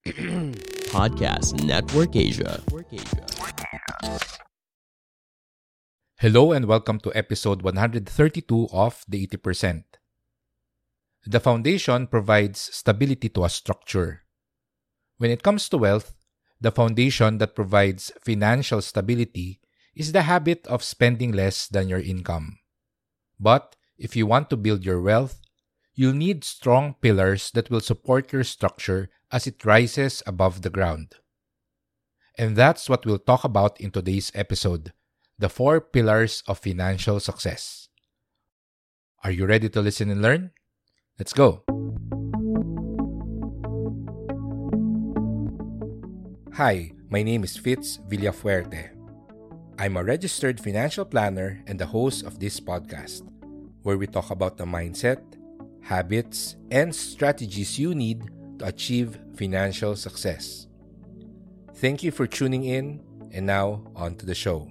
Podcast Network Asia. Hello and welcome to episode 132 of The 80%. The foundation provides stability to a structure. When it comes to wealth, the foundation that provides financial stability is the habit of spending less than your income. But if you want to build your wealth, you'll need strong pillars that will support your structure as it rises above the ground. And that's what we'll talk about in today's episode the four pillars of financial success. Are you ready to listen and learn? Let's go. Hi, my name is Fitz Villafuerte. I'm a registered financial planner and the host of this podcast, where we talk about the mindset, habits, and strategies you need to achieve financial success. Thank you for tuning in, and now on to the show.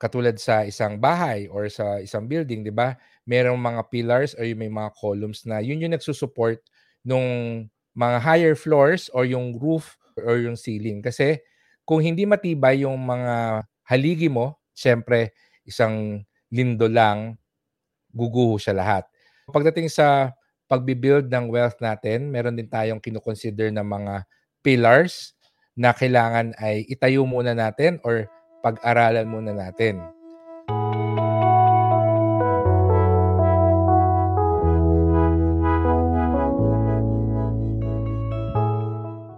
Katulad sa isang bahay or sa isang building, 'di ba? Merong mga pillars or may mga columns na yun yung nagsusupport nung mga higher floors or yung roof or yung ceiling. Kasi kung hindi matibay yung mga haligi mo, syempre isang lindo lang, guguho siya lahat. Pagdating sa pagbibuild ng wealth natin, meron din tayong kinukonsider na mga pillars na kailangan ay itayo muna natin or pag-aralan muna natin.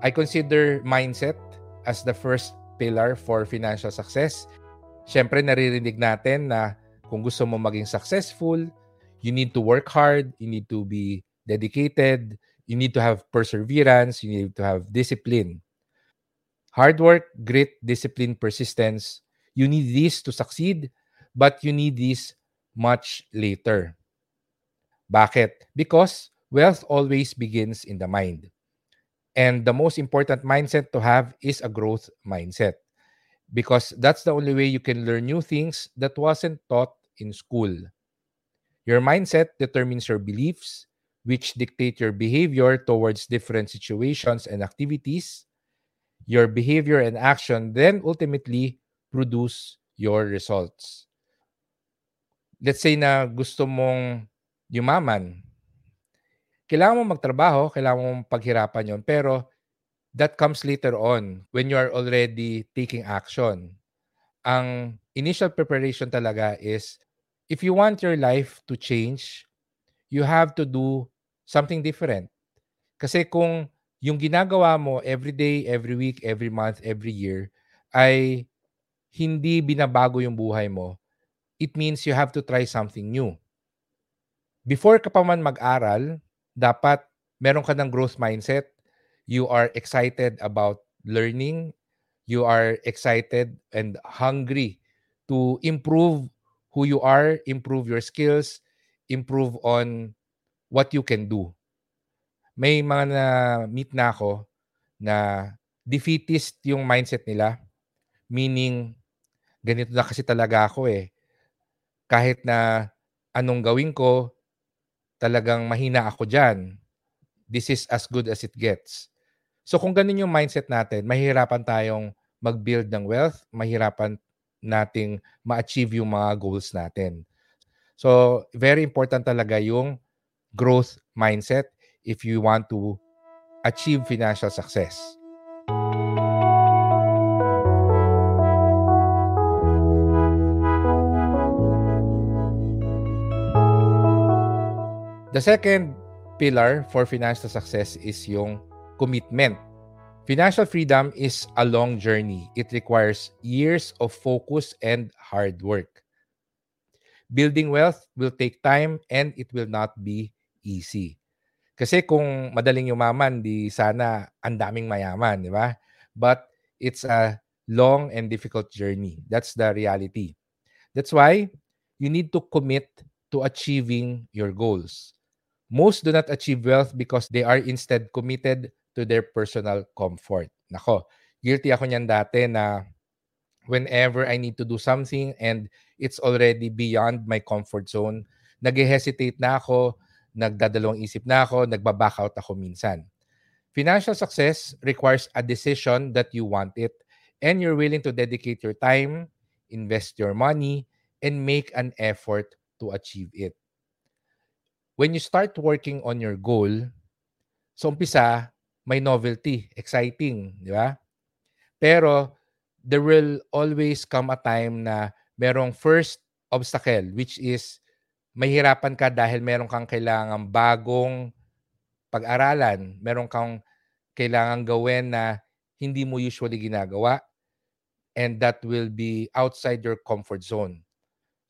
I consider mindset as the first pillar for financial success. Siyempre, naririnig natin na kung gusto mo maging successful, you need to work hard, you need to be dedicated, you need to have perseverance, you need to have discipline. Hard work, grit, discipline, persistence. You need these to succeed, but you need these much later. Bakit? Because wealth always begins in the mind. And the most important mindset to have is a growth mindset. Because that's the only way you can learn new things that wasn't taught in school. Your mindset determines your beliefs, which dictate your behavior towards different situations and activities your behavior and action then ultimately produce your results. Let's say na gusto mong yumaman. Kailangan mo magtrabaho, kailangan mong paghirapan yon pero that comes later on when you are already taking action. Ang initial preparation talaga is if you want your life to change, you have to do something different. Kasi kung yung ginagawa mo every day, every week, every month, every year ay hindi binabago yung buhay mo, it means you have to try something new. Before ka pa man mag-aral, dapat meron ka ng growth mindset. You are excited about learning. You are excited and hungry to improve who you are, improve your skills, improve on what you can do may mga na-meet na ako na defeatist yung mindset nila. Meaning, ganito na kasi talaga ako eh. Kahit na anong gawin ko, talagang mahina ako dyan. This is as good as it gets. So kung ganun yung mindset natin, mahirapan tayong mag-build ng wealth, mahirapan nating ma-achieve yung mga goals natin. So very important talaga yung growth mindset if you want to achieve financial success. The second pillar for financial success is yung commitment. Financial freedom is a long journey. It requires years of focus and hard work. Building wealth will take time and it will not be easy. Kasi kung madaling yumaman, di sana ang daming mayaman, di ba? But it's a long and difficult journey. That's the reality. That's why you need to commit to achieving your goals. Most do not achieve wealth because they are instead committed to their personal comfort. Nako, guilty ako niyan dati na whenever I need to do something and it's already beyond my comfort zone, nag-hesitate na ako, nagdadalawang isip na ako, nagbaback out ako minsan. Financial success requires a decision that you want it and you're willing to dedicate your time, invest your money, and make an effort to achieve it. When you start working on your goal, sa umpisa, may novelty, exciting, di ba? Pero there will always come a time na merong first obstacle which is mahirapan ka dahil meron kang kailangang bagong pag-aralan, meron kang kailangan gawin na hindi mo usually ginagawa and that will be outside your comfort zone.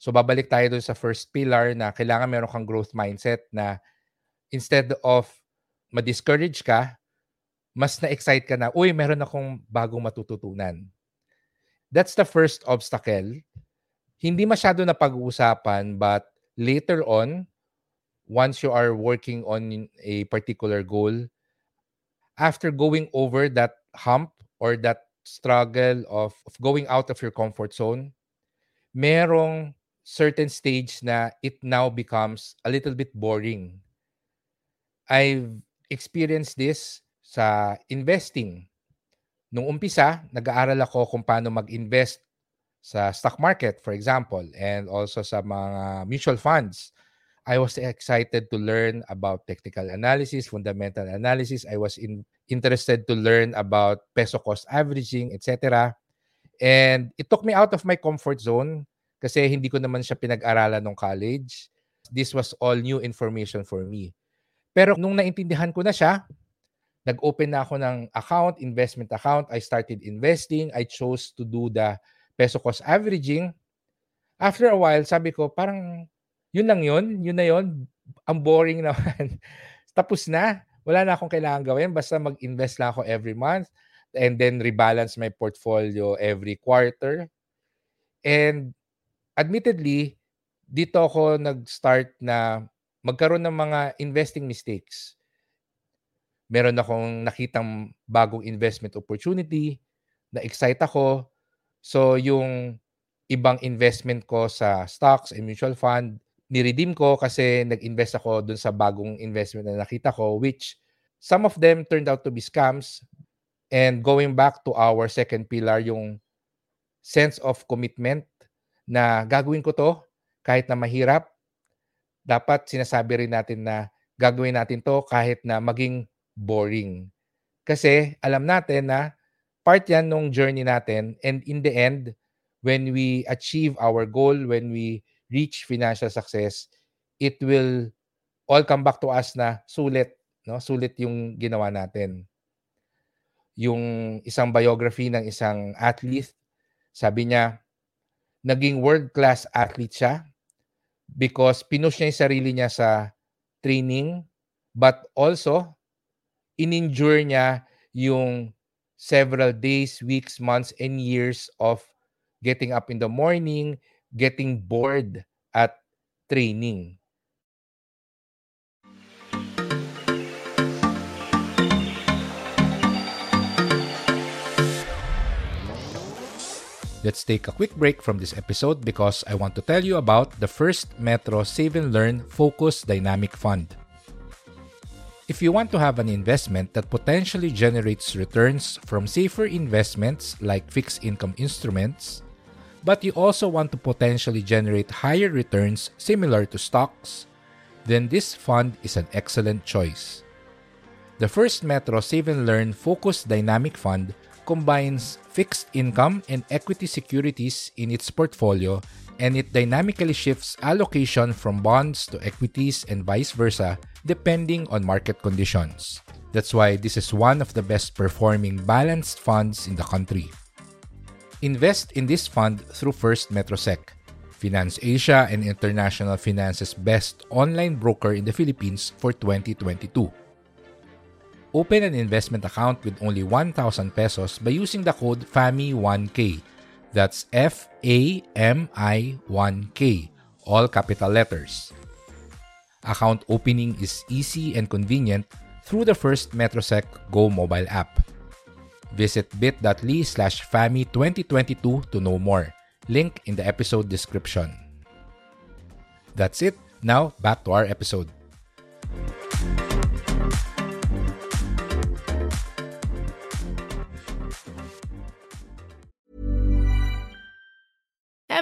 So babalik tayo dun sa first pillar na kailangan meron kang growth mindset na instead of ma-discourage ka, mas na-excite ka na, uy, meron akong bagong matututunan. That's the first obstacle. Hindi masyado na pag-uusapan but later on, once you are working on a particular goal, after going over that hump or that struggle of, of going out of your comfort zone, merong certain stage na it now becomes a little bit boring. I've experienced this sa investing. Nung umpisa, nag-aaral ako kung paano mag-invest sa stock market, for example, and also sa mga mutual funds. I was excited to learn about technical analysis, fundamental analysis. I was in, interested to learn about peso cost averaging, etc. And it took me out of my comfort zone kasi hindi ko naman siya pinag-aralan nung college. This was all new information for me. Pero nung naintindihan ko na siya, nag-open na ako ng account, investment account. I started investing. I chose to do the peso cost averaging. After a while, sabi ko, parang yun lang yun. Yun na yun. Ang boring naman. Tapos na. Wala na akong kailangan gawin. Basta mag-invest lang ako every month and then rebalance my portfolio every quarter. And admittedly, dito ako nag-start na magkaroon ng mga investing mistakes meron akong nakitang bagong investment opportunity, na-excite ako. So yung ibang investment ko sa stocks and mutual fund, ni-redeem ko kasi nag-invest ako dun sa bagong investment na nakita ko which some of them turned out to be scams. And going back to our second pillar, yung sense of commitment na gagawin ko to kahit na mahirap, dapat sinasabi rin natin na gagawin natin to kahit na maging boring. Kasi alam natin na part yan nung journey natin and in the end, when we achieve our goal, when we reach financial success, it will all come back to us na sulit, no? Sulit yung ginawa natin. Yung isang biography ng isang athlete, sabi niya, naging world-class athlete siya because pinush niya yung sarili niya sa training, but also in-endure niya yung several days, weeks, months, and years of getting up in the morning, getting bored at training. Let's take a quick break from this episode because I want to tell you about the first Metro Save and Learn Focus Dynamic Fund. If you want to have an investment that potentially generates returns from safer investments like fixed income instruments, but you also want to potentially generate higher returns similar to stocks, then this fund is an excellent choice. The First Metro Save and Learn Focus Dynamic Fund combines fixed income and equity securities in its portfolio and it dynamically shifts allocation from bonds to equities and vice versa depending on market conditions. That's why this is one of the best performing balanced funds in the country. Invest in this fund through First Metrosec, Finance Asia and International Finance's best online broker in the Philippines for 2022. Open an investment account with only 1,000 pesos by using the code FAMI1K. That's F A M I 1K, all capital letters. Account opening is easy and convenient through the first Metrosec Go mobile app. Visit bit.ly slash FAMI2022 to know more. Link in the episode description. That's it. Now, back to our episode.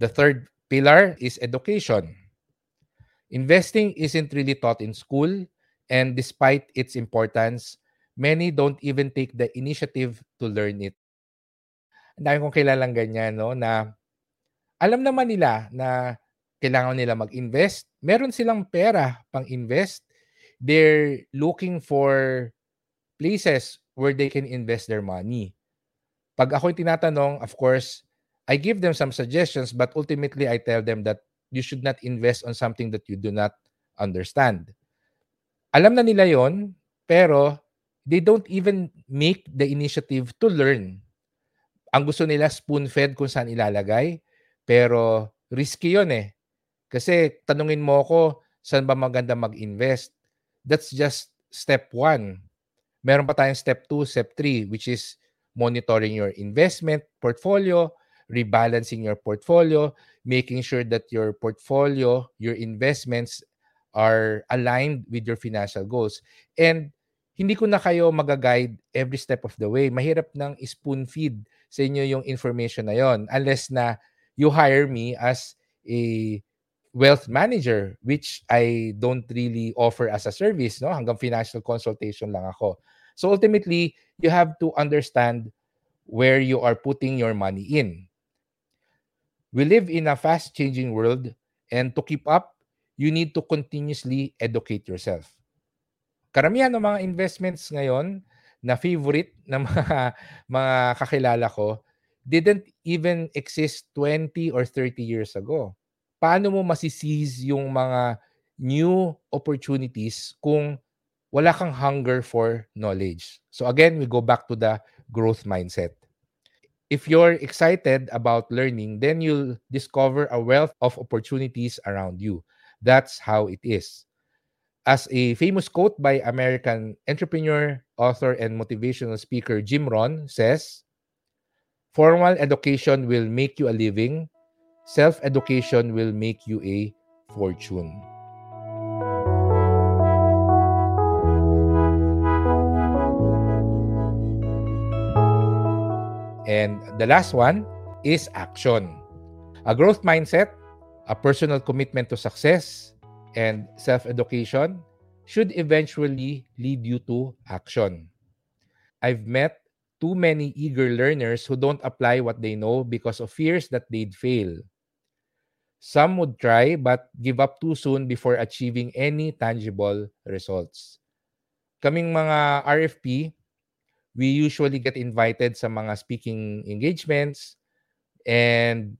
The third pillar is education. Investing isn't really taught in school, and despite its importance, many don't even take the initiative to learn it. Ang dami kong kilalang ganyan, no, na alam naman nila na kailangan nila mag-invest. Meron silang pera pang-invest. They're looking for places where they can invest their money. Pag ako'y tinatanong, of course, I give them some suggestions, but ultimately I tell them that you should not invest on something that you do not understand. Alam na nila yon, pero they don't even make the initiative to learn. Ang gusto nila spoon-fed kung saan ilalagay, pero risky yon eh. Kasi tanungin mo ako, saan ba maganda mag-invest? That's just step one. Meron pa tayong step 2, step 3, which is monitoring your investment portfolio, rebalancing your portfolio, making sure that your portfolio, your investments are aligned with your financial goals. And hindi ko na kayo magaguide every step of the way. Mahirap nang spoon feed sa inyo yung information na yon unless na you hire me as a wealth manager which I don't really offer as a service no hanggang financial consultation lang ako. So ultimately, you have to understand where you are putting your money in. We live in a fast changing world, and to keep up, you need to continuously educate yourself. Karamihan ng mga investments ngayon na favorite ng mga, mga kakilala ko didn't even exist 20 or 30 years ago. Paano mo masiseize yung mga new opportunities kung wala kang hunger for knowledge? So again, we go back to the growth mindset if you're excited about learning, then you'll discover a wealth of opportunities around you. That's how it is. As a famous quote by American entrepreneur, author, and motivational speaker Jim Rohn says, Formal education will make you a living, self education will make you a fortune. And the last one is action. A growth mindset, a personal commitment to success, and self education should eventually lead you to action. I've met too many eager learners who don't apply what they know because of fears that they'd fail. Some would try but give up too soon before achieving any tangible results. Kaming mga RFP, we usually get invited sa mga speaking engagements and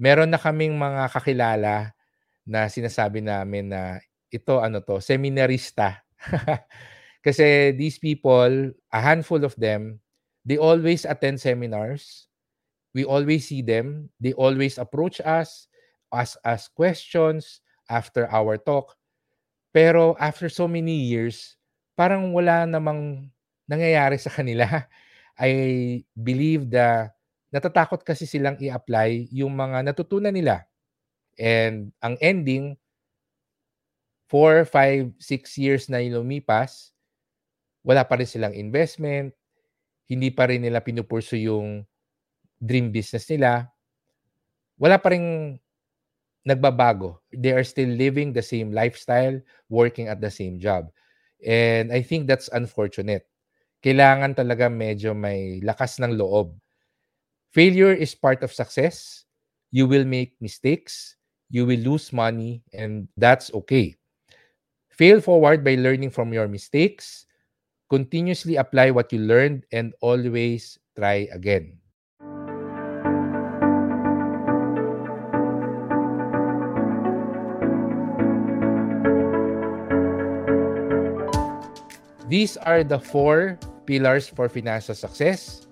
meron na kaming mga kakilala na sinasabi namin na ito ano to, seminarista. Kasi these people, a handful of them, they always attend seminars. We always see them. They always approach us, ask us questions after our talk. Pero after so many years, parang wala namang nangyayari sa kanila. I believe that natatakot kasi silang i-apply yung mga natutunan nila. And ang ending, 4, 5, 6 years na lumipas, wala pa rin silang investment, hindi pa rin nila pinupurso yung dream business nila, wala pa rin nagbabago. They are still living the same lifestyle, working at the same job. And I think that's unfortunate. Kailangan talaga medyo may lakas ng loob. Failure is part of success. You will make mistakes. You will lose money, and that's okay. Fail forward by learning from your mistakes. Continuously apply what you learned and always try again. These are the four pillars for financial success.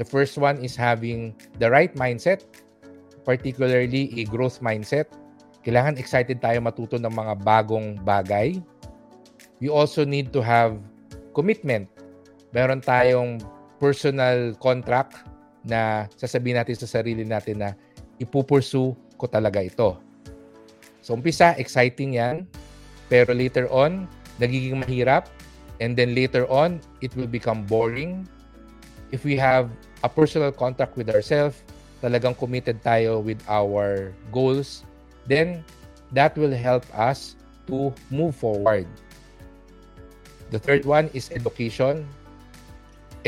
The first one is having the right mindset, particularly a growth mindset. Kailangan excited tayo matuto ng mga bagong bagay. We also need to have commitment. Meron tayong personal contract na sasabihin natin sa sarili natin na ipupursu ko talaga ito. So umpisa, exciting yan. Pero later on, nagiging mahirap and then later on it will become boring. If we have a personal contract with ourselves talagang committed tayo with our goals then that will help us to move forward. The third one is education.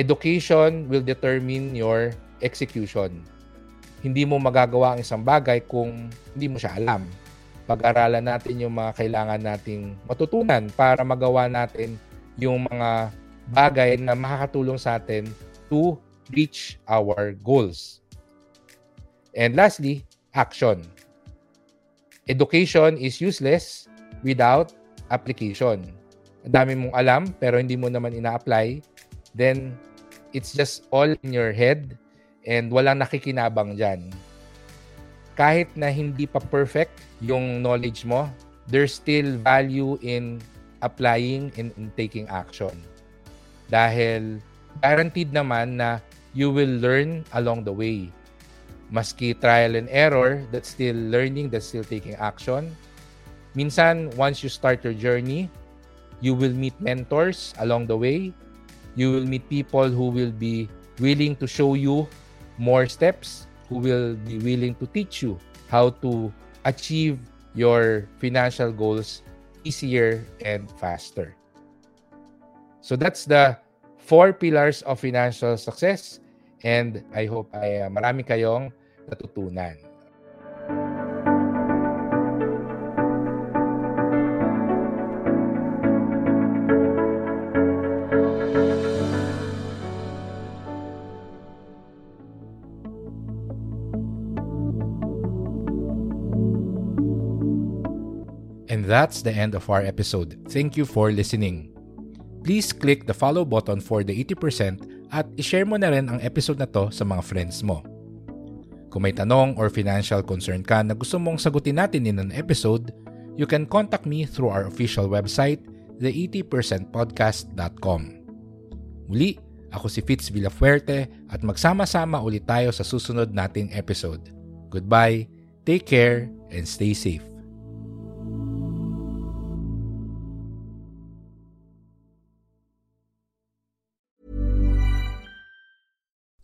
Education will determine your execution. Hindi mo magagawa ang isang bagay kung hindi mo siya alam. Pag-aralan natin yung mga kailangan nating matutunan para magawa natin yung mga bagay na makakatulong sa atin to reach our goals. And lastly, action. Education is useless without application. Ang dami mong alam pero hindi mo naman ina-apply, then it's just all in your head and walang nakikinabang dyan. Kahit na hindi pa perfect yung knowledge mo, there's still value in applying and, and taking action. Dahil guaranteed naman na you will learn along the way. Maski trial and error, that's still learning, that's still taking action. Minsan, once you start your journey, you will meet mentors along the way. You will meet people who will be willing to show you more steps, who will be willing to teach you how to achieve your financial goals easier and faster. So that's the four pillars of financial success and I hope ay uh, marami kayong natutunan. That's the end of our episode. Thank you for listening. Please click the follow button for the 80% at ishare mo na rin ang episode na to sa mga friends mo. Kung may tanong or financial concern ka na gusto mong sagutin natin in an episode, you can contact me through our official website, the80percentpodcast.com. Muli, ako si Fitz Villafuerte at magsama-sama ulit tayo sa susunod nating episode. Goodbye, take care, and stay safe.